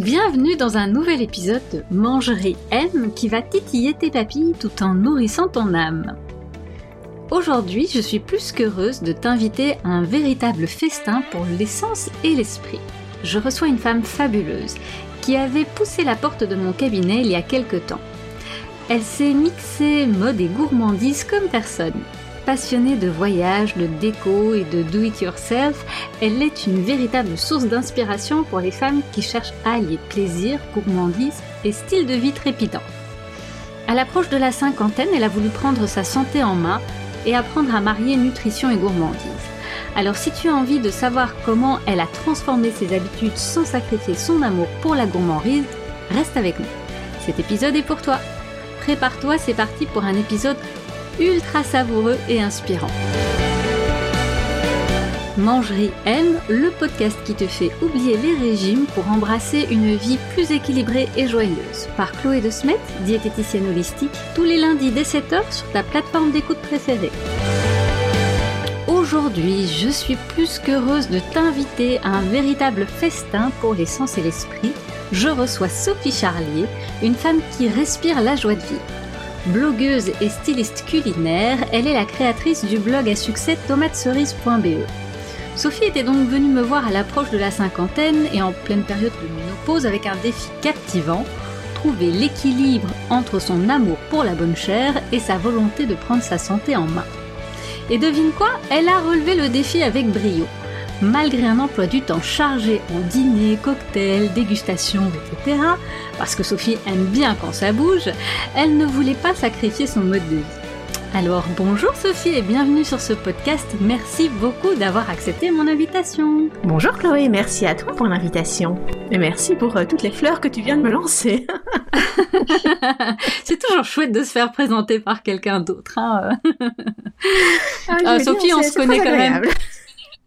Bienvenue dans un nouvel épisode de Mangerie M qui va titiller tes papilles tout en nourrissant ton âme. Aujourd'hui, je suis plus qu'heureuse de t'inviter à un véritable festin pour l'essence et l'esprit. Je reçois une femme fabuleuse qui avait poussé la porte de mon cabinet il y a quelque temps. Elle s'est mixée mode et gourmandise comme personne. Passionnée de voyage, de déco et de do-it-yourself, elle est une véritable source d'inspiration pour les femmes qui cherchent à allier plaisir, gourmandise et style de vie trépidant. À l'approche de la cinquantaine, elle a voulu prendre sa santé en main et apprendre à marier nutrition et gourmandise. Alors si tu as envie de savoir comment elle a transformé ses habitudes sans sacrifier son amour pour la gourmandise, reste avec nous. Cet épisode est pour toi. Prépare-toi, c'est parti pour un épisode ultra savoureux et inspirant. Mangerie M, le podcast qui te fait oublier les régimes pour embrasser une vie plus équilibrée et joyeuse. Par Chloé de Smet, diététicienne holistique, tous les lundis dès 7h sur ta plateforme d'écoute préférée. Aujourd'hui, je suis plus qu'heureuse de t'inviter à un véritable festin pour les sens et l'esprit. Je reçois Sophie Charlier, une femme qui respire la joie de vivre. Blogueuse et styliste culinaire, elle est la créatrice du blog à succès tomatecerise.be. Sophie était donc venue me voir à l'approche de la cinquantaine et en pleine période de ménopause avec un défi captivant, trouver l'équilibre entre son amour pour la bonne chair et sa volonté de prendre sa santé en main. Et devine quoi Elle a relevé le défi avec brio. Malgré un emploi du temps chargé en dîner, cocktails, dégustations, etc., parce que Sophie aime bien quand ça bouge, elle ne voulait pas sacrifier son mode de vie. Alors bonjour Sophie et bienvenue sur ce podcast. Merci beaucoup d'avoir accepté mon invitation. Bonjour Chloé, merci à toi pour l'invitation. Et merci pour euh, toutes les fleurs que tu viens de me lancer. C'est toujours chouette de se faire présenter par quelqu'un d'autre. Hein. Ah, ah, Sophie, on se connaît quand même.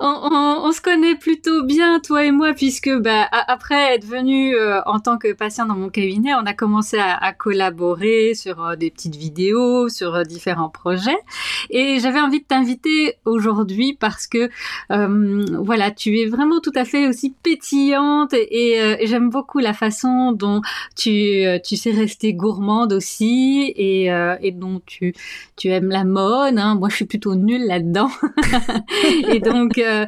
on, se connaît plutôt bien, toi et moi, puisque bah, après être venu euh, en tant que patient dans mon cabinet, on a commencé à, collaborer sur euh, des petites vidéos, sur euh, différents projets. Et j'avais envie de t'inviter aujourd'hui parce que voilà, tu es vraiment tout à fait aussi pétillante et, j'aime beaucoup la façon dont tu, tu sais rester gourmande aussi et, et dont tu, tu aimes la mode. Hein. Moi, je suis plutôt nulle là-dedans. et donc, euh,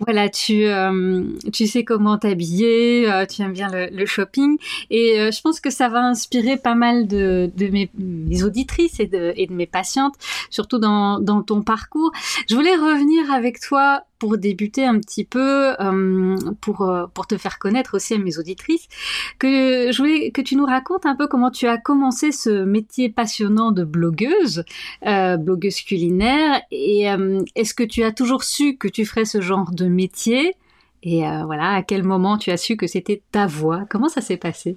voilà, tu, euh, tu sais comment t'habiller, euh, tu aimes bien le, shopping. Et je pense que ça va inspirer pas mal de, de mes, mes, auditrices et de, et de mes patientes, surtout dans, dans ton parcours. Je voulais revenir avec toi pour débuter un petit peu, euh, pour, euh, pour te faire connaître aussi à mes auditrices, que je voulais que tu nous racontes un peu comment tu as commencé ce métier passionnant de blogueuse, euh, blogueuse culinaire, et est-ce que tu as toujours su que tu ferais ce genre de métier? Et voilà, à quel moment tu as su que c'était ta voix Comment ça s'est passé?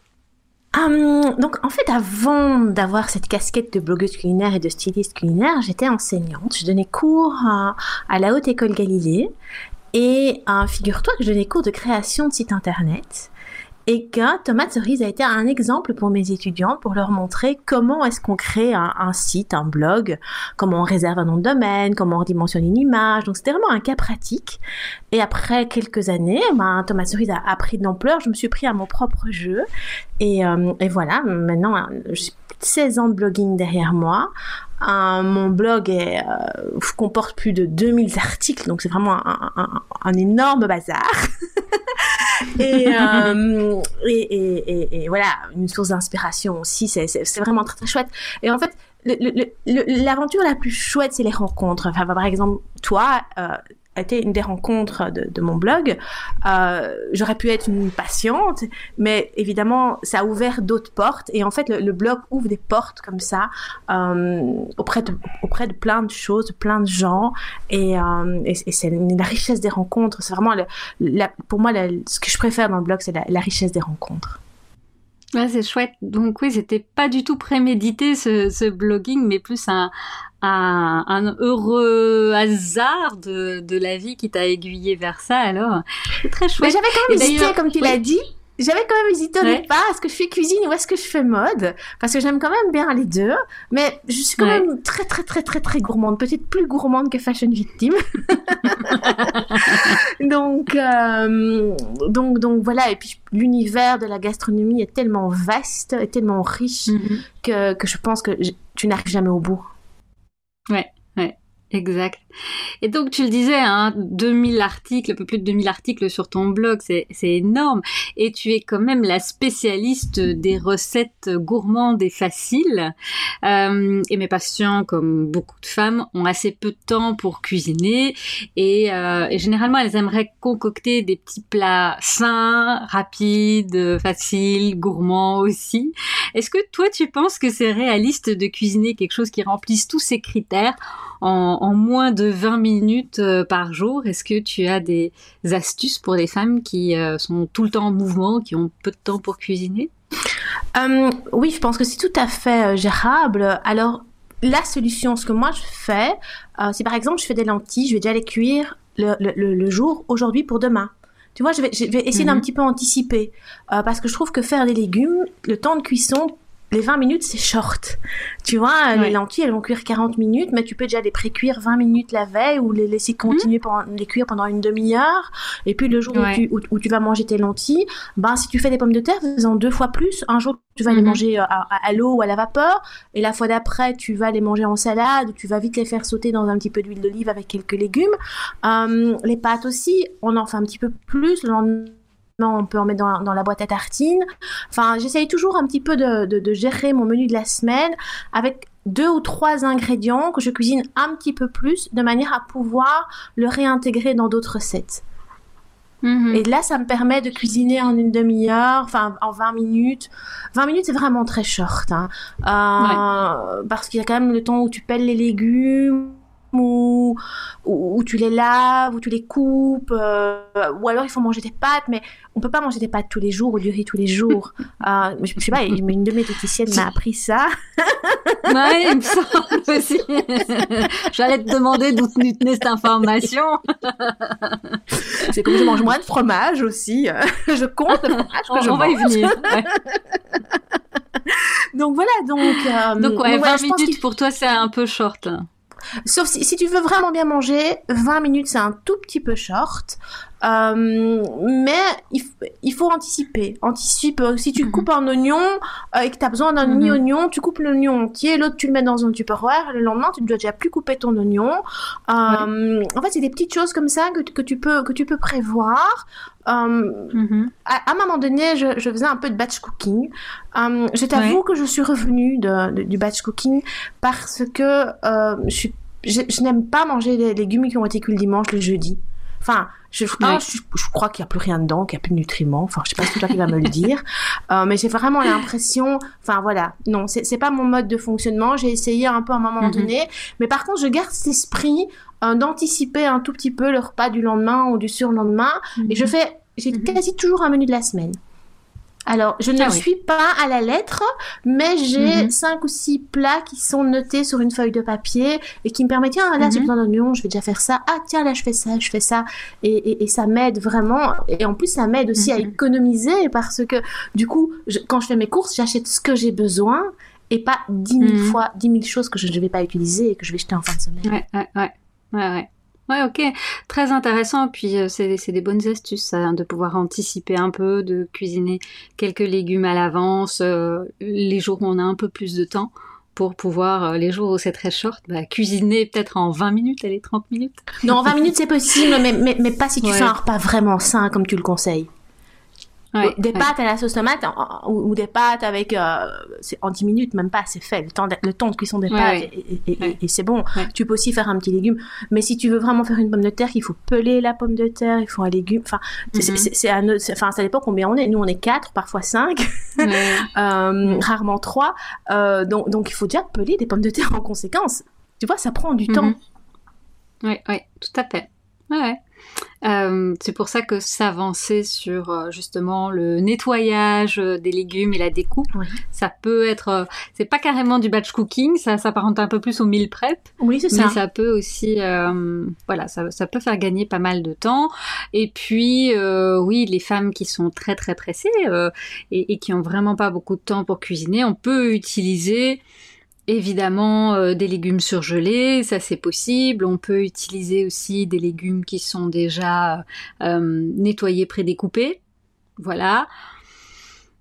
Hum, donc en fait, avant d'avoir cette casquette de blogueuse culinaire et de styliste culinaire, j'étais enseignante. Je donnais cours à, la Haute École Galilée et euh, figure-toi que je donnais cours de création de site internet et que Tomate Cerise a été un exemple pour mes étudiants pour leur montrer comment est-ce qu'on crée un, site, un blog, comment on réserve un nom de domaine, comment on dimensionne une image. Donc c'était vraiment un cas pratique. Et après quelques années, ben, Tomate Cerise a, pris de l'ampleur. Je me suis pris à mon propre jeu. Et, euh, et voilà, maintenant, j'ai 16 ans de blogging derrière moi. Euh, mon blog euh, comporte plus de 2000 articles, donc c'est vraiment un, énorme bazar. Euh, et, et, et, et, voilà, une source d'inspiration aussi, c'est vraiment très très chouette. Et en fait, l'aventure la plus chouette, c'est les rencontres. Enfin, par exemple, toi, euh, été une des rencontres de, mon blog. Euh, J'aurais pu être une patiente, mais évidemment, ça a ouvert d'autres portes. Et en fait, le, blog ouvre des portes comme ça euh, auprès, de, auprès de plein de choses, de plein de gens. Et, euh, c'est la richesse des rencontres. C'est vraiment, pour moi, ce que je préfère dans le blog, c'est la, richesse des rencontres. Ouais, c'est chouette. Donc oui, c'était pas du tout prémédité ce blogging, mais plus un, un, heureux hasard de, de, la vie qui t'a aiguillé vers ça. Alors, c'est très chouette. J'avais quand même hésité, comme tu l'as dit. j'avais quand même hésité au départ, est-ce que je fais cuisine ou est-ce que je fais mode? Parce que j'aime quand même bien les deux, mais je suis quand même très très très très très gourmande, peut-être plus gourmande que Fashion Victime. donc, euh, donc, donc voilà, et puis l'univers de la gastronomie est tellement vaste et tellement riche mhm. que, que je pense que tu n'arrives jamais au bout. Ouais, ouais. Exact. Et donc tu le disais, hein, 2000 articles, un peu plus de 2000 articles sur ton blog, c'est énorme. Et tu es quand même la spécialiste des recettes gourmandes et faciles. Euh, et mes patients, comme beaucoup de femmes, ont assez peu de temps pour cuisiner. Et, euh, et généralement, elles aimeraient concocter des petits plats sains, rapides, faciles, gourmands aussi. Est-ce que toi, tu penses que c'est réaliste de cuisiner quelque chose qui remplisse tous ces critères en, moins de 20 minutes euh, par jour. Est-ce que tu as des astuces pour les femmes qui euh, sont tout le temps en mouvement, qui ont peu de temps pour cuisiner? Euh, Oui, je pense que c'est tout à fait gérable. Alors, la solution, ce que moi je fais, c'est par exemple, je fais des lentilles, je vais déjà les cuire le, jour aujourd'hui pour demain. Tu vois, je vais, essayer d'un mhm. petit peu anticiper parce que je trouve que faire des légumes, le temps de cuisson les 20 minutes, c'est short. Tu vois, les lentilles, elles vont cuire 40 minutes, mais tu peux déjà les pré-cuire 20 minutes la veille ou les laisser continuer pendant, les cuire pendant une demi-heure. Et puis le jour où, tu, vas manger tes lentilles, ben, si tu fais des pommes de terre, faisant deux fois plus. Un jour, tu vas les mhm. manger euh, à, l'eau ou à la vapeur. Et la fois d'après, tu vas les manger en salade ou tu vas vite les faire sauter dans un petit peu d'huile d'olive avec quelques légumes. Euh, les pâtes aussi, on en fait un petit peu plus. Le lendemain, on peut en mettre dans, la boîte à tartines. Enfin, j'essaye toujours un petit peu de, gérer mon menu de la semaine avec deux ou trois ingrédients que je cuisine un petit peu plus de manière à pouvoir le réintégrer dans d'autres recettes. Mm-hmm. Et là, ça me permet de cuisiner en une demi-heure, enfin en 20 minutes. 20 minutes, c'est vraiment très short. Hein. Euh, parce qu'il y a quand même le temps où tu pelles les légumes, ou, ou, tu les laves, ou tu les coupes, euh, ou alors il faut manger des pâtes, mais on peut pas manger des pâtes tous les jours ou du riz tous les jours. euh, je, sais pas, une de mes diététiciennes m'a appris ça. ouais, il me semble aussi. J'allais te demander d'où tu tenais cette information. C'est comme je mange moins de fromage aussi. Je compte le fromage que on, je on va y venir. donc voilà, donc. Euh, donc ouais, 20 minutes pour toi c'est un peu short. Là. Sauf si, si, tu veux vraiment bien manger, 20 minutes c'est un tout petit peu short. Euh, mais il, faut anticiper. Anticipe. Euh, si tu mhm. coupes un oignon euh, et que tu as besoin d'un demi-oignon, tu coupes l'oignon entier, l'autre tu le mets dans un tupperware. Le lendemain, tu ne dois déjà plus couper ton oignon. En fait, c'est des petites choses comme ça que, que, tu peux que tu peux prévoir. Mhm. à, un moment donné, je, je, faisais un peu de batch cooking. je t'avoue que je suis revenue de, du batch cooking parce que je, je, je n'aime pas manger les légumes qui ont été cuits le dimanche le jeudi. Enfin, je, je, crois qu'il n'y a plus rien dedans, qu'il n'y a plus de nutriments. Enfin, je sais pas si toi qui va me le dire. Euh, mais j'ai vraiment l'impression, enfin voilà, non, c'est pas mon mode de fonctionnement. J'ai essayé un peu à un moment mhm. donné. Mais par contre, je garde cet esprit euh, d'anticiper un tout petit peu le repas du lendemain ou du surlendemain. Et je mhm. fais, j'ai mhm. quasi toujours un menu de la semaine. Alors, je ne ah suis pas à la lettre, mais j'ai mhm. cinq ou six plats qui sont notés sur une feuille de papier et qui me permettent, tiens, là, j'ai mhm. besoin d'oignons, je vais déjà faire ça. Ah, tiens, là, je fais ça, je fais ça. Et, et, ça m'aide vraiment. Et en plus, ça m'aide aussi à mhm. économiser parce que, du coup, quand je fais mes courses, j'achète ce que j'ai besoin et pas dix mille fois, dix mille choses que je ne vais pas utiliser et que je vais jeter en fin de semaine. Ouais, ouais, ouais. ouais, ouais. Ouais, ok, très intéressant. Puis euh, c'est des bonnes astuces, ça, hein, de pouvoir anticiper un peu, de cuisiner quelques légumes à l'avance, euh, les jours où on a un peu plus de temps pour pouvoir, euh, les jours où c'est très short, bah, cuisiner peut-être en 20 minutes, allez, 30 minutes. Non, en 20 minutes c'est possible, mais, mais, mais, pas si tu fais un repas vraiment sain comme tu le conseilles des pâtes à la sauce tomate ou, des pâtes avec euh, en 10 minutes même pas c'est fait. Le temps de, le temps de cuisson des pâtes et, c'est bon. Tu peux aussi faire un petit légume. Mais si tu veux vraiment faire une pomme de terre il faut peler la pomme de terre il faut un légume. Enfin c'est mhm. enfin ça dépend combien on est. Nous on est quatre parfois cinq. Euh, rarement trois. Euh, donc donc il faut déjà peler des pommes de terre en conséquence. Tu vois ça prend du temps. Oui oui tout à fait. Ouais. Euh, c'est pour ça que s'avancer sur euh, justement le nettoyage euh, des légumes et la découpe, ça peut être, c'est pas carrément du batch cooking, ça s'apparente un peu plus au meal prep. Oui, c'est ça. Mais ça peut aussi, voilà, ça, ça, peut faire gagner pas mal de temps. Et puis, oui, les femmes qui sont très très pressées et, et, qui ont vraiment pas beaucoup de temps pour cuisiner, on peut utiliser Évidemment, euh, des légumes surgelés, ça c'est possible. On peut utiliser aussi des légumes qui sont déjà euh, nettoyés, prédécoupés. Voilà.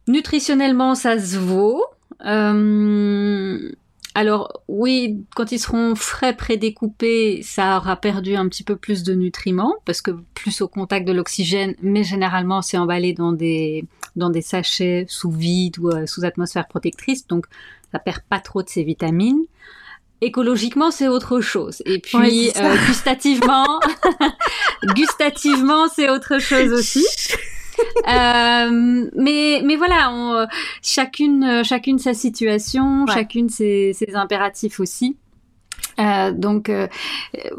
Nutritionnellement, ça se vaut. Euh, alors oui, quand ils seront frais prédécoupés, ça aura perdu un petit peu plus de nutriments parce que plus au contact de l'oxygène, mais généralement c'est emballé dans des dans des sachets sous vide ou sous atmosphère protectrice, donc ça perd pas trop de ses vitamines. Écologiquement, c'est autre chose. Et puis euh, gustativement, gustativement, c'est autre chose aussi. Euh, mais mais voilà, on, chacune chacune sa situation, chacune ses, ses impératifs aussi. Euh, donc euh,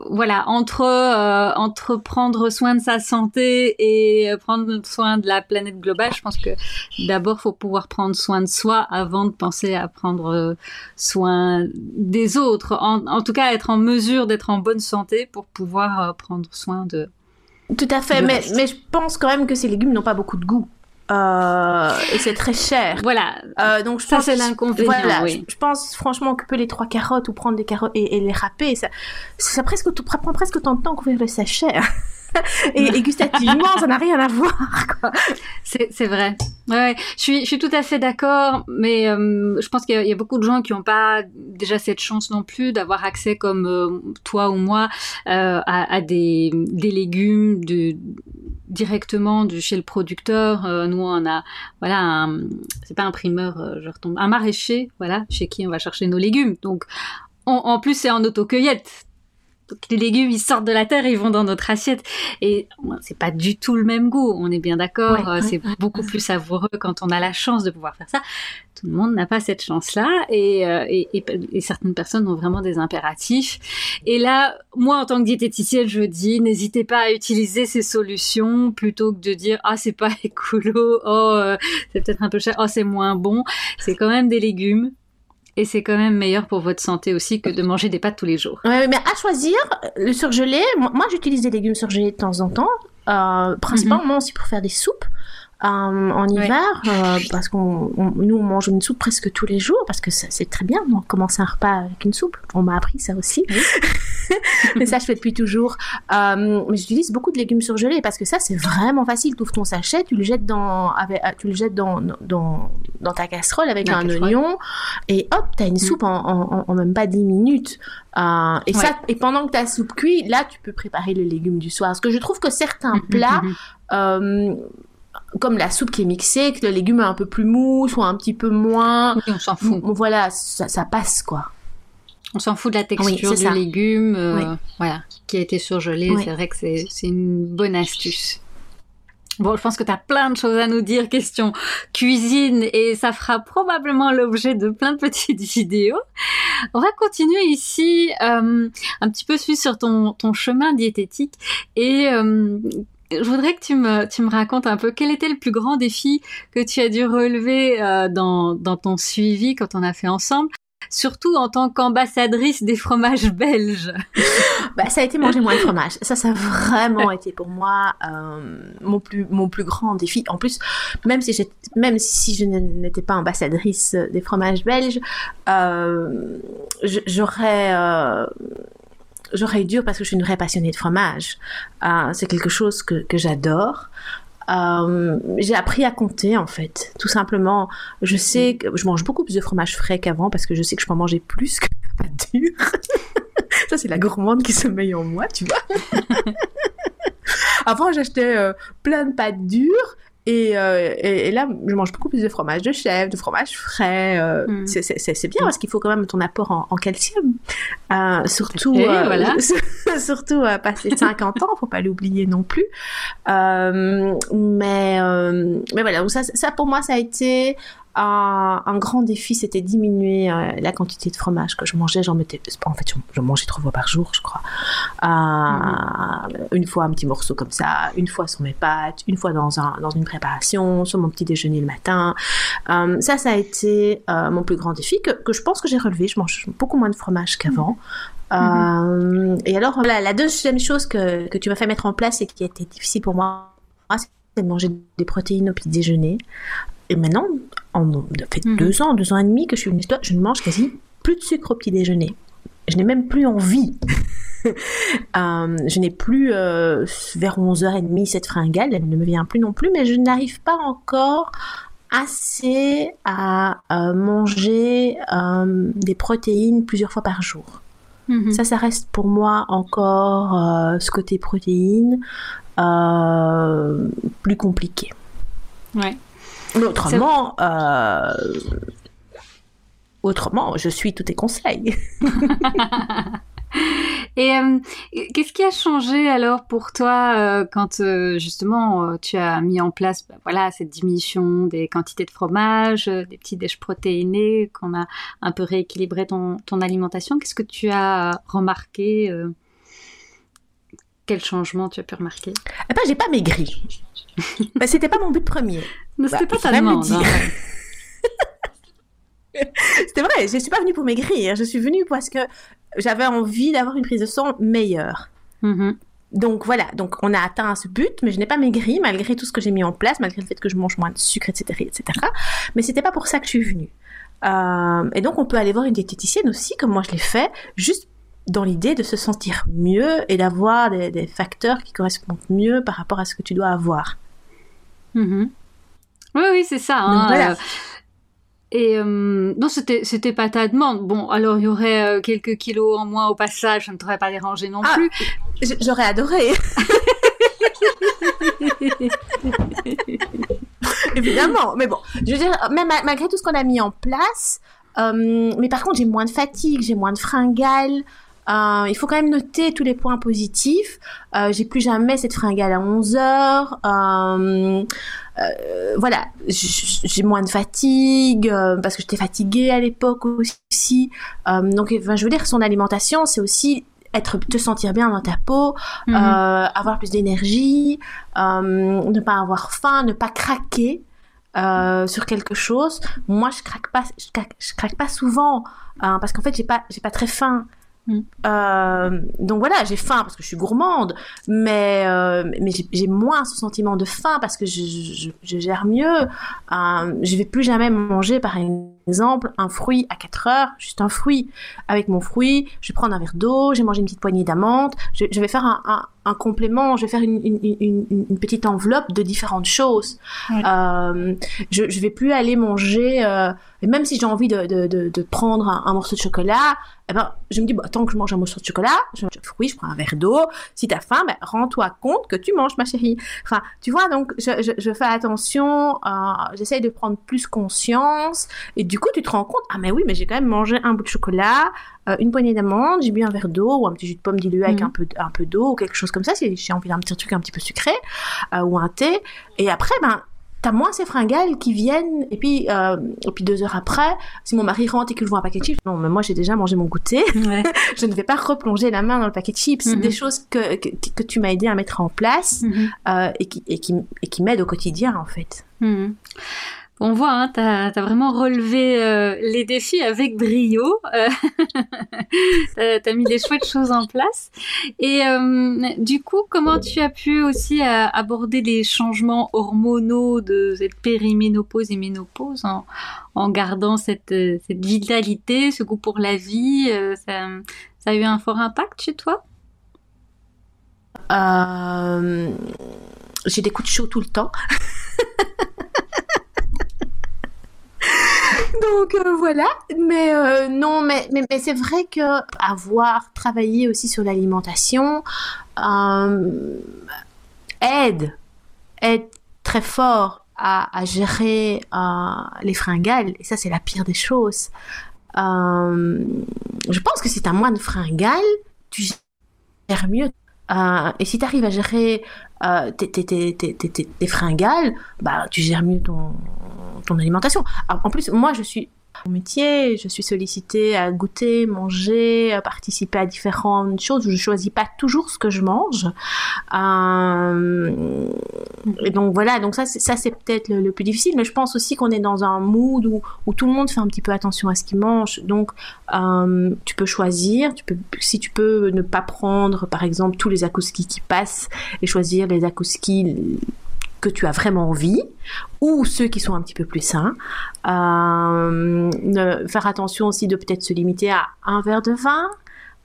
voilà, entre euh, entre prendre soin de sa santé et prendre soin de la planète globale, je pense que d'abord faut pouvoir prendre soin de soi avant de penser à prendre soin des autres. En, en tout cas, être en mesure d'être en bonne santé pour pouvoir prendre soin de. Tout à fait, mais, mais je pense quand même que ces légumes n'ont pas beaucoup de goût. Euh, et c'est très cher. Voilà. Euh, donc je ça c'est l'inconvénient. Voilà, oui. je, pense franchement que les trois carottes ou prendre des carottes et, les râper, ça, ça presque prend presque tant de temps qu'ouvrir le sachet. Et, gustativement, ça n'a rien à voir. C'est vrai. Ouais, je suis, tout à fait d'accord, mais euh, je pense qu'il y, a beaucoup de gens qui n'ont pas déjà cette chance non plus d'avoir accès comme euh, toi ou moi euh, à, des, légumes directement de chez le producteur. nous, on a voilà, c'est pas un primeur, je retombe, un maraîcher, voilà, chez qui on va chercher nos légumes. Donc en plus, c'est en autocueillette. Donc les légumes, ils sortent de la terre, ils vont dans notre assiette. Et c'est pas du tout le même goût, on est bien d'accord. Euh, c'est beaucoup plus savoureux quand on a la chance de pouvoir faire ça. Tout le monde n'a pas cette chance-là. Et, euh, et, et, certaines personnes ont vraiment des impératifs. Et là, moi, en tant que diététicienne, je dis, n'hésitez pas à utiliser ces solutions plutôt que de dire, ah, c'est pas écolo, oh, euh, c'est peut-être un peu cher, oh, c'est moins bon. C'est quand même des légumes et c'est quand même meilleur pour votre santé aussi que de manger des pâtes tous les jours. Ouais, mais à choisir, le surgelé, moi j'utilise des légumes surgelés de temps en temps, euh, principalement aussi pour faire des soupes. Euh, en hiver, euh, parce qu'on nous on mange une soupe presque tous les jours, parce que c'est très bien de commencer un repas avec une soupe. On m'a appris ça aussi. mais ça, je fais depuis toujours. Euh, mais j'utilise beaucoup de légumes surgelés parce que ça, c'est vraiment facile. Tu ouvres ton sachet, tu le jettes dans, avec, tu le jettes dans, dans, dans ta casserole avec un oignon, et hop, tu as une mm. soupe en, en, même pas 10 minutes. Et ça, et pendant que ta soupe cuit, là, tu peux préparer les légumes du soir. Parce que je trouve que certains mm, mm, plats, euh, comme la soupe qui est mixée, que le légume est un peu plus mou, soit un petit peu moins. on s'en fout. Voilà, ça, ça, passe quoi. On s'en fout de la texture du légume, euh, voilà, qui a été surgelé. C'est vrai que c'est une bonne astuce. Bon, je pense que tu as plein de choses à nous dire, question cuisine, et ça fera probablement l'objet de plein de petites vidéos. On va continuer ici euh, un petit peu suivre sur ton, ton chemin diététique et euh, je voudrais que tu me, racontes un peu quel était le plus grand défi que tu as dû relever euh, dans, ton suivi quand on a fait ensemble surtout en tant qu'ambassadrice des fromages belges bah, Ça a été manger moins de fromage. Ça, ça a vraiment été pour moi euh, mon, plus, mon plus grand défi. En plus, même si, même si je n'étais pas ambassadrice des fromages belges, euh, j'aurais... j'aurais dur parce que je suis une vraie passionnée de fromage. Euh, c'est quelque chose que, que j'adore. Euh, j'ai appris à compter en fait, tout simplement. Je sais que je mange beaucoup plus de fromage frais qu'avant parce que je sais que je peux en manger plus que pâte dure. Ça c'est la gourmande qui se met en moi, tu vois. Avant j'achetais euh, plein de pâtes dures euh, et, et, là, je mange beaucoup plus de fromage de chèvre, de fromage frais. Euh, mm. C'est bien parce qu'il faut quand même ton apport en, calcium. Euh, surtout, euh, voilà. surtout passer 50 ans, faut pas l'oublier non plus. mais, mais voilà, donc ça, ça pour moi, ça a été un grand défi, c'était diminuer euh, la quantité de fromage que je mangeais. J'en mettais, en fait, je, mangeais trois fois par jour, je crois. Euh, une fois un petit morceau comme ça, une fois sur mes pâtes, une fois dans, un, dans une préparation, sur mon petit déjeuner le matin. Euh, ça, ça a été mon plus grand défi que, que je pense que j'ai relevé. Je mange beaucoup moins de fromage qu'avant. Mm-hmm. et alors, la deuxième chose que, que tu m'as fait mettre en place et qui a été difficile pour moi, c'est de manger des protéines au petit déjeuner. Et maintenant, en, ça fait mhm. deux ans, deux ans et demi que je suis une histoire, je ne mange quasi plus de sucre au petit déjeuner. Je n'ai même plus envie. Euh, je n'ai plus euh, vers 11h30 cette fringale, elle ne me vient plus non plus, mais je n'arrive pas encore assez à euh, manger des protéines plusieurs fois par jour. Mhm. Ça, ça reste pour moi encore ce côté protéines plus compliqué. Ouais. Autrement, euh, autrement, je suis tous tes conseils. Et euh, qu'est-ce qui a changé alors pour toi euh, quand justement tu as mis en place bah, voilà cette diminution des quantités de fromage, des petits déchets protéinés, qu'on a un peu rééquilibré ton, ton alimentation? Qu'est-ce que tu as remarqué Quel changement tu as pu remarquer? Eh ben, j'ai pas maigri. bah, c'était pas mon but premier. Mais c'était bah, pas ta demande. Hein. c'était vrai, je suis pas venue pour maigrir. Je suis venue parce que j'avais envie d'avoir une prise de sang meilleure. Mm-hmm. Donc voilà, donc on a atteint ce but, mais je n'ai pas maigri malgré tout ce que j'ai mis en place, malgré le fait que je mange moins de sucre, etc., etc. Mais c'était pas pour ça que je suis venue. Euh, et donc on peut aller voir une diététicienne aussi, comme moi je l'ai fait, juste dans l'idée de se sentir mieux et d'avoir des, facteurs qui correspondent mieux par rapport à ce que tu dois avoir. Mm-hmm. Oui, oui, c'est ça. Hein, voilà. Euh, et euh, non, c'était c'était pas ta demande. Bon, alors il y aurait euh, quelques kilos en moins au passage, ça ne t'aurait pas dérangé non ah, plus. J'aurais adoré. Évidemment, mais bon, je veux dire, même malgré tout ce qu'on a mis en place, mais par contre j'ai moins de fatigue, j'ai moins de fringales. Euh, il faut quand même noter tous les points positifs. Euh, j'ai plus jamais cette fringale à 11 heures. Euh, euh, voilà, j'ai moins de fatigue euh, parce que j'étais fatiguée à l'époque aussi. donc, enfin, je veux dire, son alimentation, c'est aussi être te sentir bien dans ta peau, mhm. avoir plus d'énergie, ne pas avoir faim, ne pas craquer. sur quelque chose. Moi, je craque pas, je craque, pas souvent hein, parce qu'en fait, j'ai pas, j'ai pas très faim. Mm. Euh, donc voilà, j'ai faim parce que je suis gourmande, mais euh, mais j'ai moins ce sentiment de faim parce que je, je, je gère mieux. Euh, je vais plus jamais manger, par exemple, un fruit à 4 heures, juste un fruit. Avec mon fruit, je vais prendre un verre d'eau, j'ai mangé une petite poignée d'amandes, je, je, vais faire un, un, un, complément, je vais faire une, une, une, une, petite enveloppe de différentes choses. Euh, je, je vais plus aller manger, euh, même si j'ai envie de, de, de, de prendre un, un morceau de chocolat, eh ben, je me dis, bah, tant que je mange un morceau de chocolat, je mange un fruit, je prends un verre d'eau. Si t'as faim, ben, rends-toi compte que tu manges, ma chérie. Enfin, tu vois, donc, je, je, je fais attention, euh, j'essaye de prendre plus conscience. Et du coup, tu te rends compte, ah, mais oui, mais j'ai quand même mangé un bout de chocolat, euh, une poignée d'amandes, j'ai bu un verre d'eau ou un petit jus de pomme dilué avec mhm. un peu, un peu d'eau ou quelque chose comme ça, si j'ai envie d'un petit truc un petit peu sucré, euh, ou un thé. Et après, ben, t'as moins ces fringales qui viennent et puis euh, et puis deux heures après si mon mari rentre et qu'il voit un paquet de chips non mais moi j'ai déjà mangé mon goûter je ne vais pas replonger la main dans le paquet de chips c'est des mhm. choses que, que, que tu m'as aidé à mettre en place mhm. euh, et qui et qui, et qui m'aident au quotidien en fait. On voit, hein, tu as, vraiment relevé euh, les défis avec brio. Euh, tu mis des chouettes choses en place. Et euh, du coup, comment tu as pu aussi aborder les changements hormonaux de cette périménopause et ménopause en, en gardant cette, cette vitalité, ce goût pour la vie ça, ça, a eu un fort impact chez toi? J'ai des coups de chaud tout le temps. Donc euh, voilà, mais euh, non, mais, mais, c'est vrai que avoir travaillé aussi sur l'alimentation euh, aide, aide très fort à, à gérer les fringales, et ça c'est la pire des choses. je pense que si tu as moins de fringales, tu gères mieux. Et si tu arrives à gérer tes, tes, fringales, bah, tu gères mieux ton, ton alimentation. en plus, moi, je suis mon métier, je suis sollicitée à goûter, manger, à participer à différentes choses. Je choisis pas toujours ce que je mange. Euh, et donc voilà, donc ça, ça c'est peut-être le, plus difficile. Mais je pense aussi qu'on est dans un mood où, tout le monde fait un petit peu attention à ce qu'il mange. Donc euh, tu peux choisir. Tu peux, si tu peux ne pas prendre, par exemple, tous les akouskis qui passent et choisir les akouskis que tu as vraiment envie, ou ceux qui sont un petit peu plus sains. Euh, faire attention aussi de peut-être se limiter à un verre de vin,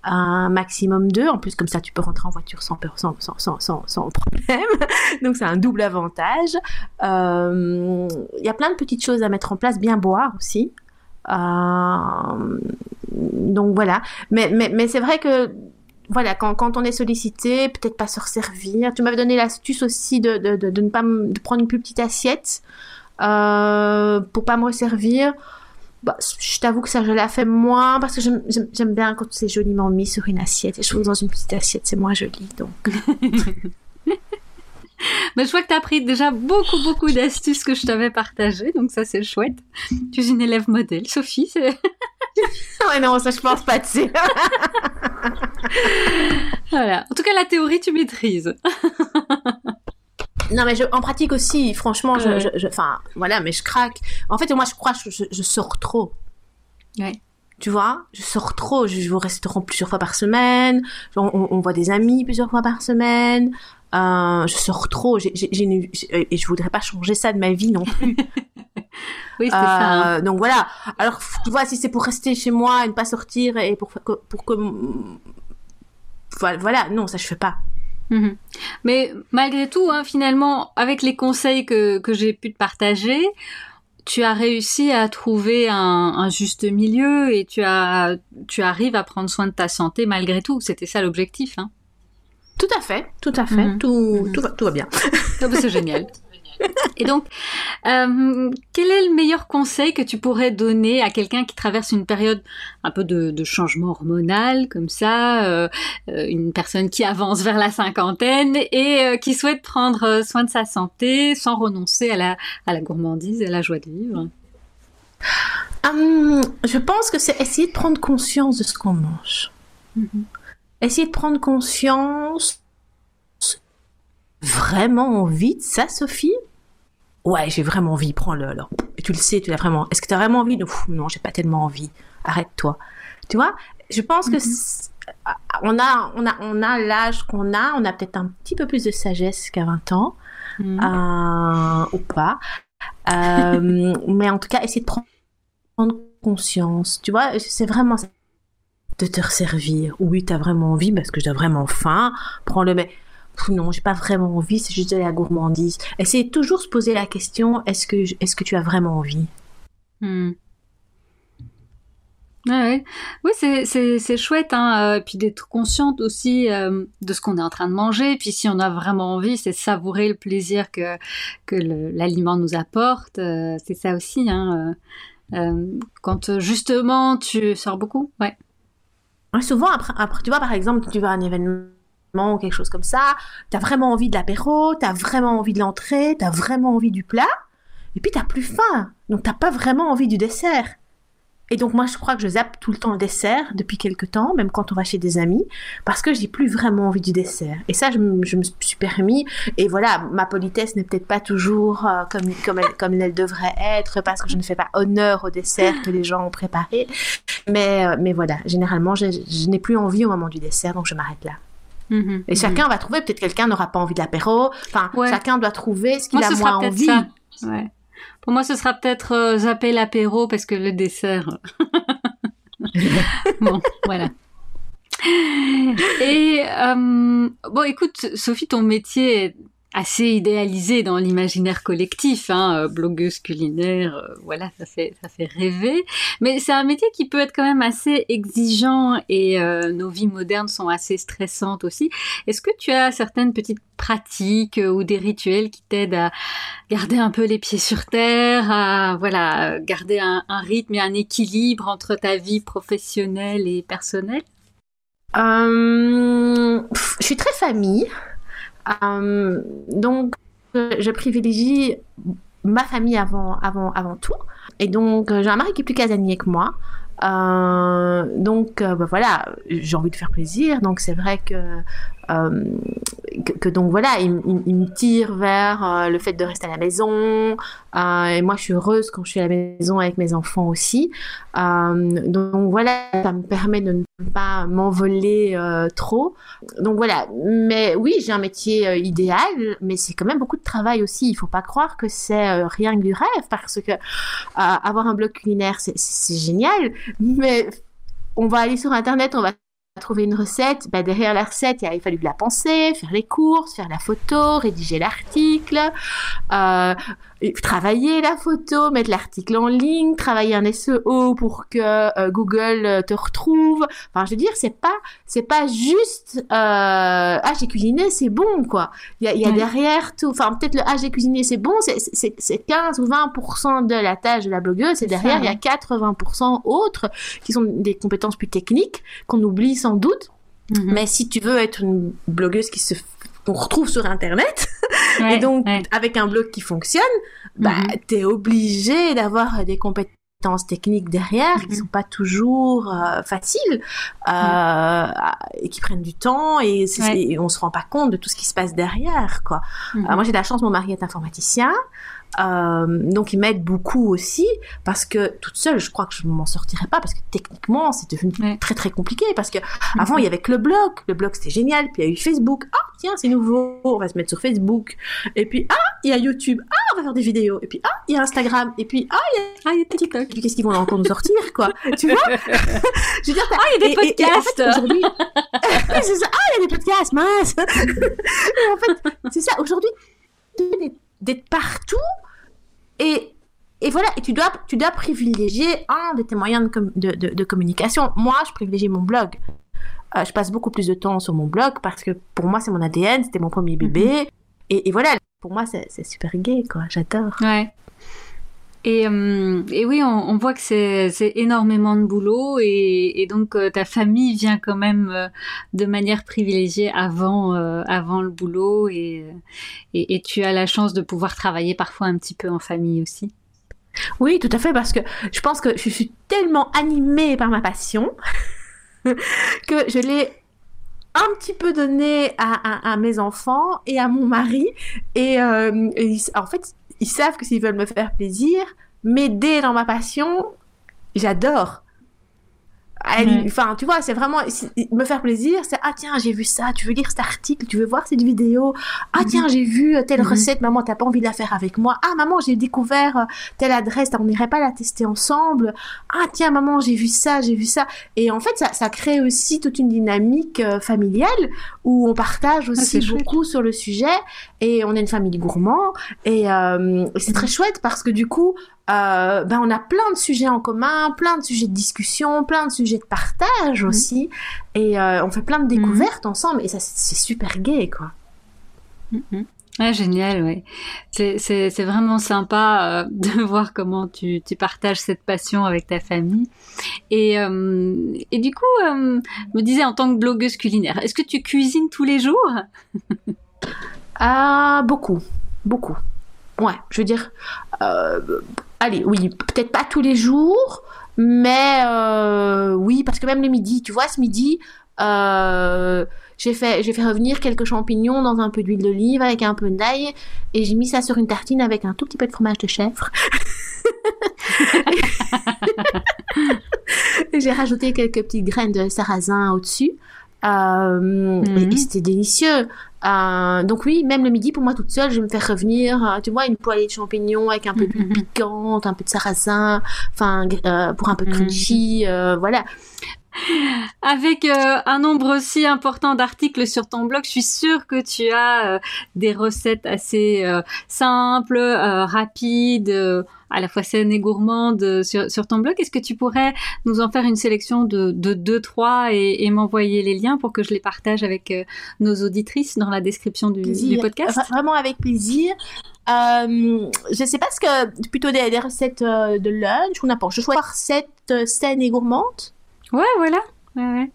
un maximum deux. En plus, comme ça, tu peux rentrer en voiture sans, sans, sans, sans, sans problème. Donc, c'est un double avantage. Euh, il y a plein de petites choses à mettre en place. Bien boire aussi. Euh, donc, voilà. Mais, mais, mais c'est vrai que voilà, quand, quand, on est sollicité, peut-être pas se resservir. Tu m'avais donné l'astuce aussi de, de, de, ne pas de prendre une plus petite assiette euh, pour pas me resservir. Bah, je t'avoue que ça, je l'ai fait moins parce que j'aime bien quand c'est joliment mis sur une assiette. Et je trouve que dans une petite assiette, c'est moins joli. Donc. Mais je vois que tu as pris déjà beaucoup, beaucoup d'astuces que je t'avais partagées, donc ça c'est chouette. Tu es une élève modèle, Sophie. ouais, non, ça je pense pas, tu voilà. En tout cas, la théorie, tu maîtrises. Non, mais je, en pratique aussi, franchement, je, enfin, voilà, mais je craque. En fait, moi, je crois que je, sors trop. Ouais. Tu vois, je sors trop. Je, vais au restaurant plusieurs fois par semaine. On, voit des amis plusieurs fois par semaine. Euh, je sors trop. J'ai, et je voudrais pas changer ça de ma vie non plus. oui, c'est ça. Hein. Euh, donc voilà. Alors, tu vois, si c'est pour rester chez moi et ne pas sortir et pour, pour que voilà, non, ça je fais pas. Mhm. Mais malgré tout, hein, finalement, avec les conseils que, que j'ai pu te partager, tu as réussi à trouver un, juste milieu et tu as tu arrives à prendre soin de ta santé malgré tout. C'était ça l'objectif. Hein. Tout à fait, tout à fait, mhm. tout, tout, va, tout va bien. C'est génial. Et donc, euh, quel est le meilleur conseil que tu pourrais donner à quelqu'un qui traverse une période un peu de, changement hormonal, comme ça, euh, euh, une personne qui avance vers la cinquantaine et qui souhaite prendre soin de sa santé sans renoncer à la, à la gourmandise et à la joie de vivre? Hum, Je pense que c'est essayer de prendre conscience de ce qu'on mange. Mm-hmm. Essayer de prendre conscience vraiment envie de ça, Sophie? Ouais, j'ai vraiment envie, prends-le alors. Et tu le sais, tu l'as vraiment. Est-ce que tu as vraiment envie? Non, non, j'ai pas tellement envie. Arrête-toi. Tu vois? Je pense que mm-hmm. on a, on a, on a l'âge qu'on a. On a peut-être un petit peu plus de sagesse qu'à 20 ans, mm-hmm. euh, ou pas. Euh, mais en tout cas, essayer de prendre conscience. Tu vois, c'est vraiment de te resservir. Oui, tu as vraiment envie parce que j'ai vraiment faim? Prends-le, mais non, j'ai pas vraiment envie, c'est juste de la gourmandise. Essayez toujours se poser la question est-ce que, est-ce que tu as vraiment envie? Hmm. ouais. Oui, c'est, chouette, hein, euh, puis d'être consciente aussi euh, de ce qu'on est en train de manger. Puis si on a vraiment envie, c'est savourer le plaisir que, que l'aliment nous apporte. Euh, c'est ça aussi. Hein, quand justement tu sors beaucoup, ouais. Souvent, après, après, tu vois, par exemple, tu vas à un événement ou quelque chose comme ça, tu vraiment envie de l'apéro, tu as vraiment envie de l'entrée, tu as vraiment envie du plat, et puis tu plus faim. Donc t'as pas vraiment envie du dessert. Et donc moi je crois que je zappe tout le temps le dessert depuis quelques temps, même quand on va chez des amis, parce que j'ai plus vraiment envie du dessert. Et ça je, me suis permis. Et voilà, ma politesse n'est peut-être pas toujours euh, comme comme elle, comme elle devrait être, parce que je ne fais pas honneur au dessert que les gens ont préparé. Mais euh, mais voilà, généralement je n'ai plus envie au moment du dessert, donc je m'arrête là. Mhm, et chacun mhm. va trouver, peut-être quelqu'un n'aura pas envie de l'apéro. Enfin, chacun doit trouver ce qu'il a moins envie. Ça. Ouais. Pour moi, ce sera peut-être euh, zapper l'apéro parce que le dessert. bon, voilà. Et euh, bon, écoute, Sophie, ton métier est assez idéalisé dans l'imaginaire collectif, hein, euh, blogueuse culinaire, euh, voilà, ça fait ça fait rêver. Mais c'est un métier qui peut être quand même assez exigeant et euh, nos vies modernes sont assez stressantes aussi. Est-ce que tu as certaines petites pratiques ou des rituels qui t'aident à garder un peu les pieds sur terre, à voilà garder un, un rythme et un équilibre entre ta vie professionnelle et personnelle? Je suis très famille. Euh, donc, je privilégie ma famille avant, avant, avant tout. Et donc, j'ai un mari qui est plus casanier que moi. Euh, donc, bah, voilà, j'ai envie de faire plaisir. Donc, c'est vrai que euh, que, donc voilà, il, me tire vers euh, le fait de rester à la maison. Euh, et moi, je suis heureuse quand je suis à la maison avec mes enfants aussi. donc voilà, ça me permet de ne pas m'envoler trop. Donc voilà, mais oui, j'ai un métier idéal, mais c'est quand même beaucoup de travail aussi. Il faut pas croire que c'est rien que du rêve, parce que avoir un blog culinaire, c'est génial, mais on va aller sur Internet, on va trouver une recette, bah derrière la recette, il a fallu de la penser, faire les courses, faire la photo, rédiger l'article, euh, travailler la photo, mettre l'article en ligne, travailler un SEO pour que euh, Google euh, te retrouve. Enfin, je veux dire, c'est pas, c'est pas juste euh, ah j'ai cuisiné, c'est bon quoi. Il y a, y a derrière tout. Enfin, peut-être le ah j'ai cuisiné, c'est bon, c'est 15 ou 20% de la tâche de la blogueuse. Et derrière, il y a 80% autres qui sont des compétences plus techniques qu'on oublie sans doute. Mm-hmm. Mais si tu veux être une blogueuse qui se qu'on retrouve sur Internet, et donc avec un blog qui fonctionne, bah, mm t'es obligé d'avoir des compétences techniques derrière qui mhm. sont pas toujours euh, faciles euh, et qui prennent du temps et, on se rend pas compte de tout ce qui se passe derrière quoi. Mhm. moi j'ai la chance mon mari est informaticien euh, donc ils m'aident beaucoup aussi parce que toute seule, je crois que je m'en sortirais pas parce que techniquement c'est devenu très très compliqué parce que avant il y avait que le blog, le blog c'était génial, puis il y a eu Facebook, ah tiens c'est nouveau, on va se mettre sur Facebook, et puis ah il y a YouTube, ah on va faire des vidéos, et puis ah il y a Instagram, et puis ah il y a, ah, y a TikTok, et puis qu'est-ce qu'ils vont encore nous sortir quoi, tu vois Je veux dire, ah il y a des podcasts, ah il y a des podcasts, mince, et en fait c'est ça. Aujourd'hui d'être partout et, et voilà, et tu dois, tu dois privilégier un de tes moyens de, de, de, communication. Moi, je privilégie mon blog. Euh, je passe beaucoup plus de temps sur mon blog parce que pour moi, c'est mon ADN, c'était mon premier bébé. Mhm. et, et, voilà, pour moi, c'est super gay, quoi. J'adore. Ouais. Et, euh, et, oui, on, on voit que c'est énormément de boulot et, et donc euh, ta famille vient quand même euh, de manière privilégiée avant, avant le boulot et, et, tu as la chance de pouvoir travailler parfois un petit peu en famille aussi. Oui, tout à fait, parce que je pense que je suis tellement animée par ma passion que je l'ai un petit peu donné à, à, mes enfants et à mon mari. Et, et en fait, ils savent que s'ils veulent me faire plaisir, m'aider dans ma passion, j'adore. Enfin, tu vois, c'est vraiment me faire plaisir. C'est ah tiens, j'ai vu ça. Tu veux lire cet article Tu veux voir cette vidéo Ah tiens, j'ai vu euh, telle mhm. recette. Maman, t'as pas envie de la faire avec moi Ah maman, j'ai découvert euh, telle adresse. On n'irait pas la tester ensemble Ah tiens, maman, j'ai vu ça, j'ai vu ça. Et en fait, ça, ça crée aussi toute une dynamique euh, familiale où on partage ah, aussi beaucoup sur le sujet et on est une famille gourmand et c'est très chouette parce que du coup euh, ben on a plein de sujets en commun, plein de sujets de discussion, plein de sujets de partage aussi, et euh, on fait plein de découvertes mhm. ensemble, et ça c'est super gai quoi. Mhm. génial, ouais. C'est vraiment sympa euh, de voir comment tu, tu, partages cette passion avec ta famille. Et, et du coup, je me disais en tant que blogueuse culinaire, est-ce que tu cuisines tous les jours? Ah, beaucoup, beaucoup. Ouais, je veux dire, allez, oui, peut-être pas tous les jours, mais euh, oui, parce que même le midi, tu vois, ce midi, euh, j'ai fait, j'ai fait revenir quelques champignons dans un peu d'huile d'olive avec un peu d'ail et j'ai mis ça sur une tartine avec un tout petit peu de fromage de chèvre. j'ai rajouté quelques petites graines de sarrasin au-dessus. Euh, et mhm. c'était délicieux. Euh, donc oui, même le midi, pour moi toute seule, je me fais revenir, euh, tu vois, une poêlée de champignons avec un peu de mm piquante, un peu de sarrasin, enfin, euh, pour un peu de crunchy, mhm. voilà. Avec un nombre aussi important d'articles sur ton blog, je suis sûre que tu as des recettes assez simples, rapides à la fois saine et gourmande sur, sur ton blog. Est-ce que tu pourrais nous en faire une sélection de, de deux, trois et, et m'envoyer les liens pour que je les partage avec euh, nos auditrices dans la description du, du podcast? Vraiment avec plaisir. Euh, je sais pas ce que plutôt des, des recettes euh, de lunch ou n'importe. Je choisis recettes saines et gourmandes. Ouais, voilà. Ouais, ouais.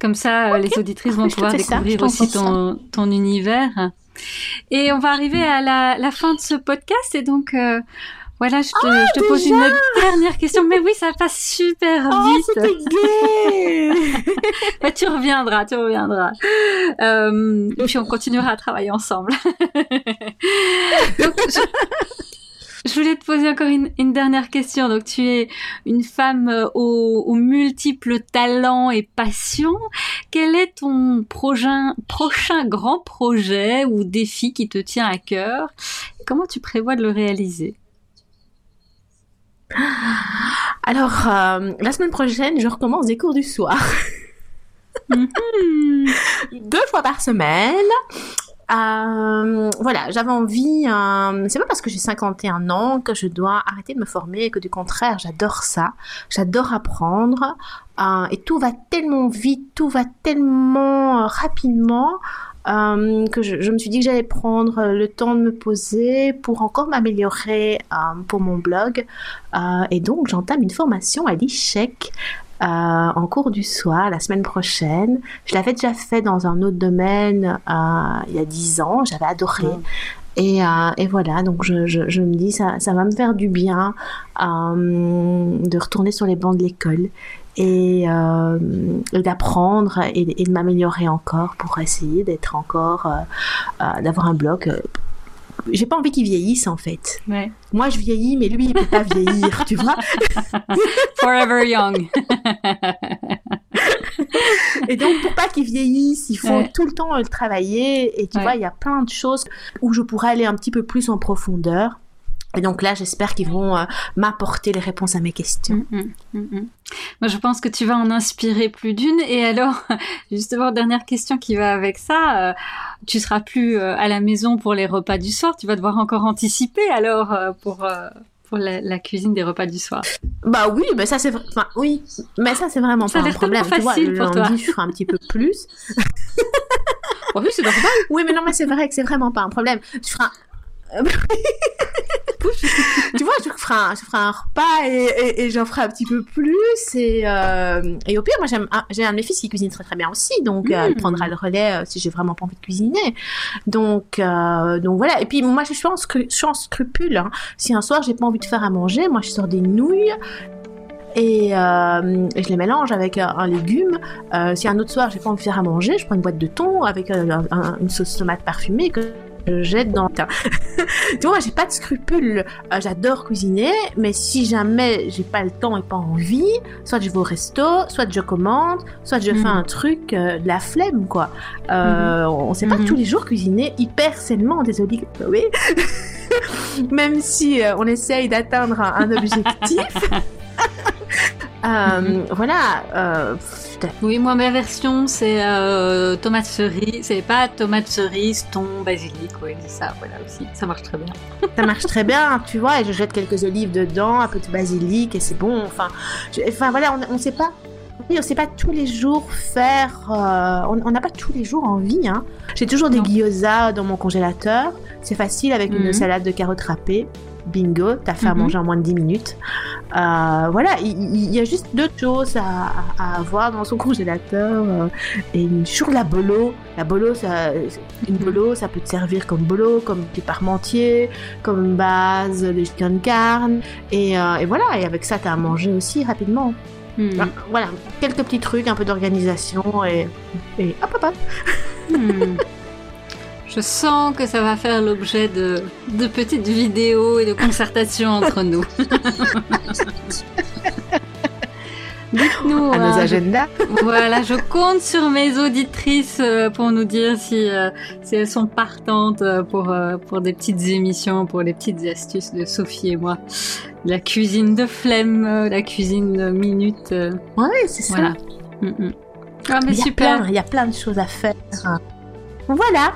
Comme ça, les auditrices vont pouvoir découvrir aussi ton, ton univers. Et on va arriver à la, fin de ce podcast et donc euh, voilà, je te, ah, je te pose une dernière question. Mais oui, ça passe super oh, vite. c'était bah, tu reviendras, tu reviendras. Euh, et puis on continuera à travailler ensemble. Donc, je voulais te poser encore une, dernière question. Donc, tu es une femme euh, aux, multiples talents et passions. Quel est ton prochain, prochain grand projet ou défi qui te tient à cœur? Comment tu prévois de le réaliser? Alors, euh, la semaine prochaine, je recommence des cours du soir. Mm-hmm. Deux fois par semaine. Euh, voilà, j'avais envie. Euh, c'est pas parce que j'ai 51 ans que je dois arrêter de me former, que du contraire, j'adore ça. J'adore apprendre. Euh, et tout va tellement vite, tout va tellement rapidement. Que je, je, me suis dit que j'allais prendre le temps de me poser pour encore m'améliorer pour mon blog. et donc, j'entame une formation à l'ICHEC euh, en cours du soir la semaine prochaine. Je l'avais déjà fait dans un autre domaine euh, il y a dix ans, j'avais adoré. Et, euh, et, voilà, donc je, je, je, me dis, ça, ça va me faire du bien de retourner sur les bancs de l'école et, d'apprendre et, et, de m'améliorer encore pour essayer d'être encore, d'avoir un blog j'ai pas envie qu'il vieillisse en fait. Moi je vieillis, mais lui il peut pas vieillir, tu vois. Forever young. et donc pour pas qu'il vieillisse, il faut tout le temps le travailler. Et tu vois, il y a plein de choses où je pourrais aller un petit peu plus en profondeur. Et donc là, j'espère qu'ils vont euh, m'apporter les réponses à mes questions. Mm, mm, mm, Moi, je pense que tu vas en inspirer plus d'une. Et alors, justement, dernière question qui va avec ça. Euh, tu seras plus euh, à la maison pour les repas du soir. Tu vas devoir encore anticiper alors pour pour la, cuisine des repas du soir. Bah oui, mais ça c'est enfin, oui, mais ça c'est vraiment pas un problème. Tu vois, le lundi, je ferai un petit peu plus. oui, c'est normal. Oui, mais non, mais c'est vrai que c'est vraiment pas un problème. Tu feras tu vois, je ferai un, je ferai un repas et, et, j'en ferai un petit peu plus. Et, euh, et au pire, moi, j'aime, j'ai un de mes fils qui cuisine très très bien aussi. Donc, euh, il hmm. prendra le relais euh, si j'ai vraiment pas envie de cuisiner. Donc, donc voilà. Et puis, moi, je suis en, je suis en scrupule. Hein. Si un soir, j'ai pas envie de faire à manger, moi, je sors des nouilles. Et, je les mélange avec un, légume. si un autre soir j'ai pas envie de faire à manger, je prends une boîte de thon avec une sauce tomate parfumée que je jette dans tu vois, j'ai pas de scrupules. Euh, j'adore cuisiner, mais si jamais j'ai pas le temps et pas envie, soit je vais au resto, soit je commande, soit je fais mhm. un truc euh, de la flemme, quoi. Euh, mhm. On sait pas mhm. tous les jours cuisiner hyper sainement, désolé, oui. Même si on essaye d'atteindre un objectif. Euh, voilà. Euh, oui, moi ma version c'est euh, tomate cerise, c'est pas tomate cerise, thon, basilic, oui, c'est ça, voilà aussi, ça marche très bien. ça marche très bien, tu vois, et je jette quelques olives dedans, un peu de basilic et c'est bon. Enfin, enfin voilà, on, ne sait pas. Oui, on sait pas tous les jours faire. on n'a pas tous les jours envie. Hein. J'ai toujours des gyoza dans mon congélateur. C'est facile avec une mhm. salade de carottes râpées bingo, t'as fait à mhm. manger en moins de 10 minutes. Euh, voilà, il, y a juste deux choses à, avoir dans son congélateur. Euh, et sur la bolo, la bolo, ça, une bolo, ça peut te servir comme bolo, comme petit parmentier, comme base de chicken carne. Et, euh, et voilà, et avec ça, t'as à manger aussi rapidement. Mhm. voilà, quelques petits trucs, un peu d'organisation et, et hop hop hop. Je sens que ça va faire l'objet de, de petites vidéos et de concertations entre nous. Dites-nous. À nos hein, agendas. voilà, je compte sur mes auditrices euh, pour nous dire si, euh, si elles sont partantes euh, pour, pour des petites émissions, pour les petites astuces de Sophie et moi. La cuisine de flemme, la cuisine minute. Ouais, c'est ça. Voilà. Mm, mm. Ah, mais super. Il y a plein de choses à faire. Voilà.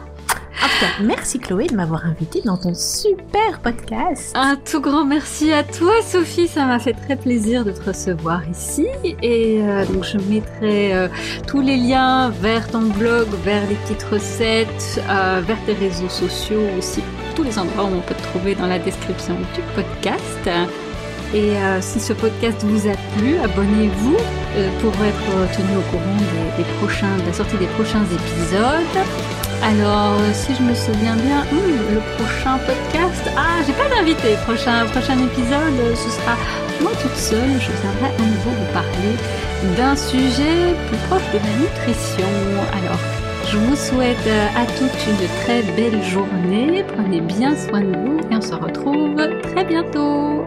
En tout merci Chloé de m'avoir invité dans ton super podcast. Un tout grand merci à toi Sophie, ça m'a fait très plaisir de te recevoir ici. Et euh, donc je mettrai euh, tous les liens vers ton blog, vers les petites recettes, euh, vers tes réseaux sociaux aussi, tous les endroits où on peut te trouver dans la description du podcast. Et si ce podcast vous a plu, abonnez-vous pour être tenu au courant des, prochains, de la sortie des prochains épisodes. Alors, si je me souviens bien, hmm, le prochain podcast, ah, j'ai pas d'invité. Prochain, prochain épisode, ce sera moi toute seule. Je viendrai à nouveau vous parler d'un sujet plus proche de la nutrition. Alors, je vous souhaite à toutes une très belle journée. Prenez bien soin de vous et on se retrouve très bientôt.